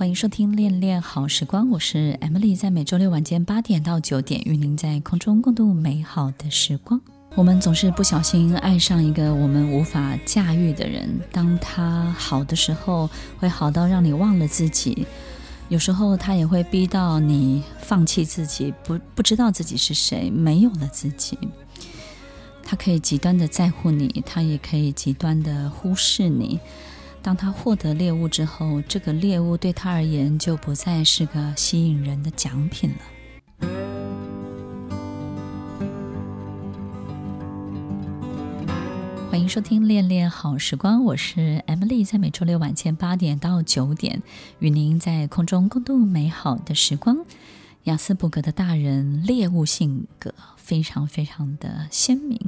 欢迎收听《恋恋好时光》，我是 Emily，在每周六晚间八点到九点，与您在空中共度美好的时光。我们总是不小心爱上一个我们无法驾驭的人，当他好的时候，会好到让你忘了自己；有时候他也会逼到你放弃自己，不不知道自己是谁，没有了自己。他可以极端的在乎你，他也可以极端的忽视你。当他获得猎物之后，这个猎物对他而言就不再是个吸引人的奖品了。欢迎收听《恋恋好时光》，我是 Emily，在每周六晚间八点到九点，与您在空中共度美好的时光。雅斯伯格的大人猎物性格非常非常的鲜明，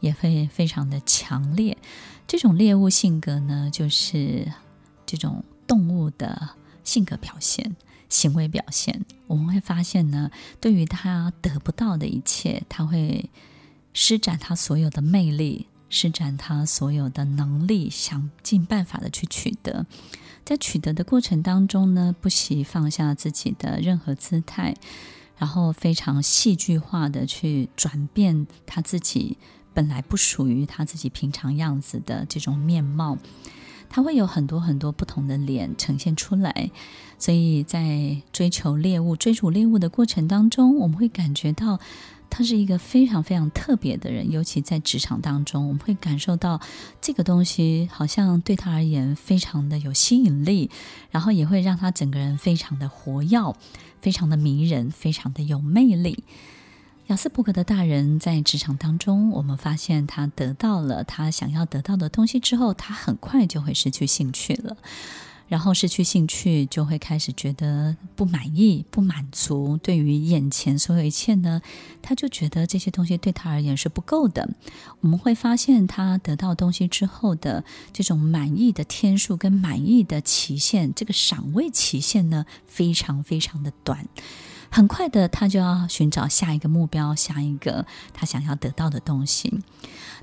也会非常的强烈。这种猎物性格呢，就是这种动物的性格表现、行为表现。我们会发现呢，对于他得不到的一切，他会施展他所有的魅力，施展他所有的能力，想尽办法的去取得。在取得的过程当中呢，不惜放下自己的任何姿态，然后非常戏剧化的去转变他自己本来不属于他自己平常样子的这种面貌。他会有很多很多不同的脸呈现出来，所以在追求猎物、追逐猎物的过程当中，我们会感觉到。他是一个非常非常特别的人，尤其在职场当中，我们会感受到这个东西好像对他而言非常的有吸引力，然后也会让他整个人非常的活跃，非常的迷人，非常的有魅力。亚斯伯格的大人在职场当中，我们发现他得到了他想要得到的东西之后，他很快就会失去兴趣了。然后失去兴趣，就会开始觉得不满意、不满足。对于眼前所有一切呢，他就觉得这些东西对他而言是不够的。我们会发现，他得到东西之后的这种满意的天数跟满意的期限，这个赏味期限呢，非常非常的短。很快的，他就要寻找下一个目标，下一个他想要得到的东西。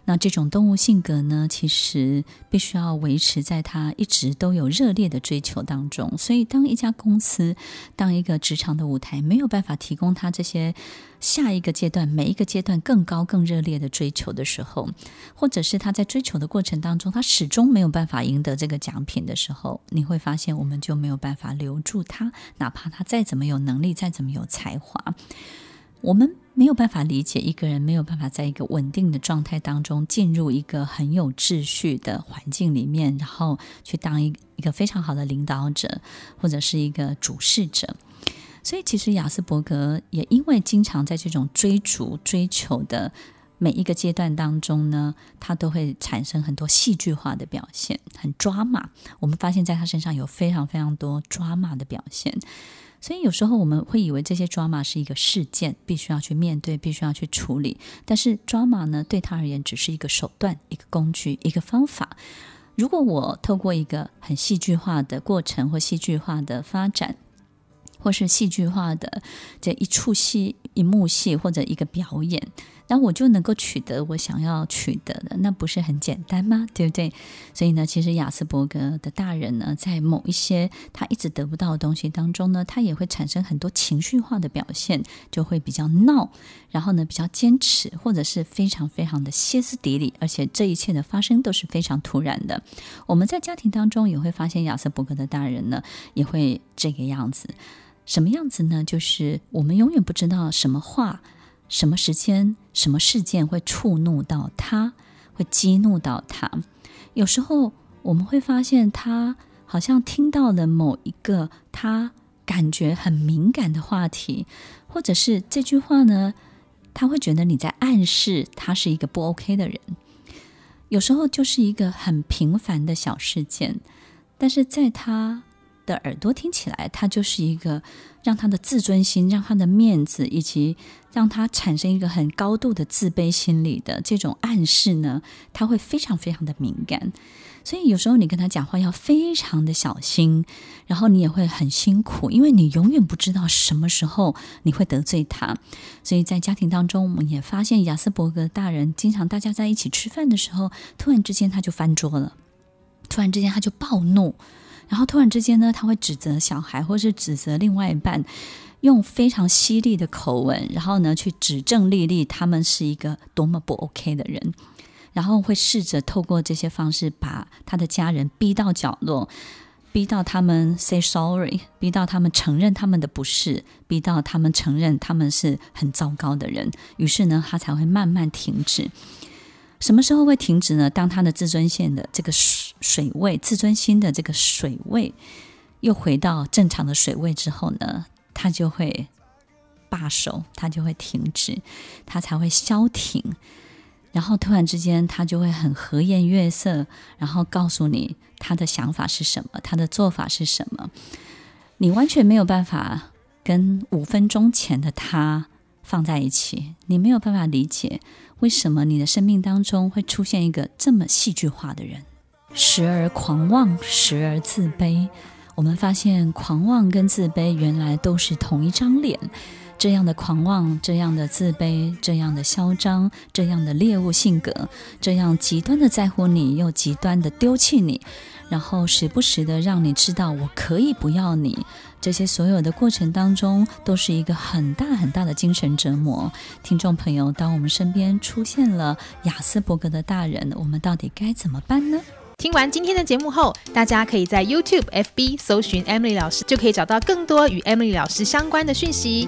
那这种动物性格呢，其实必须要维持在他一直都有热烈的追求当中。所以，当一家公司、当一个职场的舞台没有办法提供他这些下一个阶段、每一个阶段更高、更热烈的追求的时候，或者是他在追求的过程当中，他始终没有办法赢得这个奖品的时候，你会发现，我们就没有办法留住他，哪怕他再怎么有能力、再怎么有才华。我们没有办法理解一个人没有办法在一个稳定的状态当中进入一个很有秩序的环境里面，然后去当一一个非常好的领导者或者是一个主事者。所以，其实亚斯伯格也因为经常在这种追逐、追求的每一个阶段当中呢，他都会产生很多戏剧化的表现，很抓马。我们发现在他身上有非常非常多抓马的表现。所以有时候我们会以为这些抓马是一个事件，必须要去面对，必须要去处理。但是抓马呢，对他而言只是一个手段、一个工具、一个方法。如果我透过一个很戏剧化的过程，或戏剧化的发展，或是戏剧化的这一出戏、一幕戏，或者一个表演。那我就能够取得我想要取得的，那不是很简单吗？对不对？所以呢，其实亚斯伯格的大人呢，在某一些他一直得不到的东西当中呢，他也会产生很多情绪化的表现，就会比较闹，然后呢，比较坚持，或者是非常非常的歇斯底里，而且这一切的发生都是非常突然的。我们在家庭当中也会发现，亚斯伯格的大人呢，也会这个样子。什么样子呢？就是我们永远不知道什么话。什么时间、什么事件会触怒到他，会激怒到他？有时候我们会发现，他好像听到了某一个他感觉很敏感的话题，或者是这句话呢，他会觉得你在暗示他是一个不 OK 的人。有时候就是一个很平凡的小事件，但是在他的耳朵听起来，他就是一个让他的自尊心、让他的面子，以及让他产生一个很高度的自卑心理的这种暗示呢，他会非常非常的敏感。所以有时候你跟他讲话要非常的小心，然后你也会很辛苦，因为你永远不知道什么时候你会得罪他。所以在家庭当中，我们也发现亚斯伯格大人经常大家在一起吃饭的时候，突然之间他就翻桌了，突然之间他就暴怒。然后突然之间呢，他会指责小孩，或是指责另外一半，用非常犀利的口吻，然后呢去指证丽丽他们是一个多么不 OK 的人，然后会试着透过这些方式把他的家人逼到角落，逼到他们 say sorry，逼到他们承认他们的不是，逼到他们承认他们是很糟糕的人，于是呢，他才会慢慢停止。什么时候会停止呢？当他的自尊线的这个水水位，自尊心的这个水位又回到正常的水位之后呢，他就会罢手，他就会停止，他才会消停。然后突然之间，他就会很和颜悦色，然后告诉你他的想法是什么，他的做法是什么。你完全没有办法跟五分钟前的他放在一起，你没有办法理解为什么你的生命当中会出现一个这么戏剧化的人，时而狂妄，时而自卑。我们发现，狂妄跟自卑原来都是同一张脸。这样的狂妄，这样的自卑，这样的嚣张，这样的猎物性格，这样极端的在乎你，又极端的丢弃你，然后时不时的让你知道我可以不要你。这些所有的过程当中，都是一个很大很大的精神折磨。听众朋友，当我们身边出现了亚斯伯格的大人，我们到底该怎么办呢？听完今天的节目后，大家可以在 YouTube、FB 搜寻 Emily 老师，就可以找到更多与 Emily 老师相关的讯息。